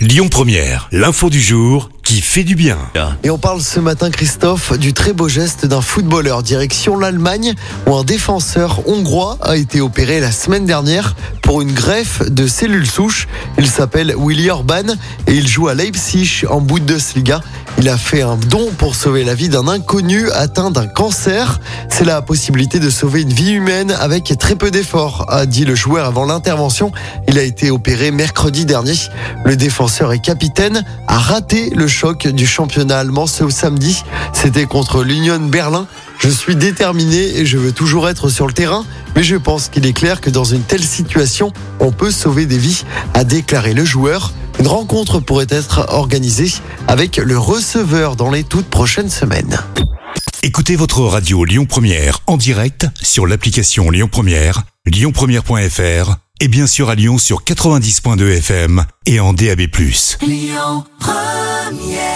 Lyon Première, l'info du jour qui fait du bien. Et on parle ce matin, Christophe, du très beau geste d'un footballeur direction l'Allemagne où un défenseur hongrois a été opéré la semaine dernière pour une greffe de cellules souches. Il s'appelle Willy Orban et il joue à Leipzig en Bundesliga. Il a fait un don pour sauver la vie d'un inconnu atteint d'un cancer. C'est la possibilité de sauver une vie humaine avec très peu d'efforts, a dit le joueur avant l'intervention. Il a été opéré mercredi dernier. Le défenseur et capitaine a raté le choc du championnat allemand ce samedi. C'était contre l'Union Berlin. Je suis déterminé et je veux toujours être sur le terrain, mais je pense qu'il est clair que dans une telle situation, on peut sauver des vies, a déclaré le joueur. Une rencontre pourrait être organisée avec le receveur dans les toutes prochaines semaines. Écoutez votre radio Lyon Première en direct sur l'application Lyon Première, lyonpremière.fr et bien sûr à Lyon sur 90.2 FM et en DAB+. Lyon Première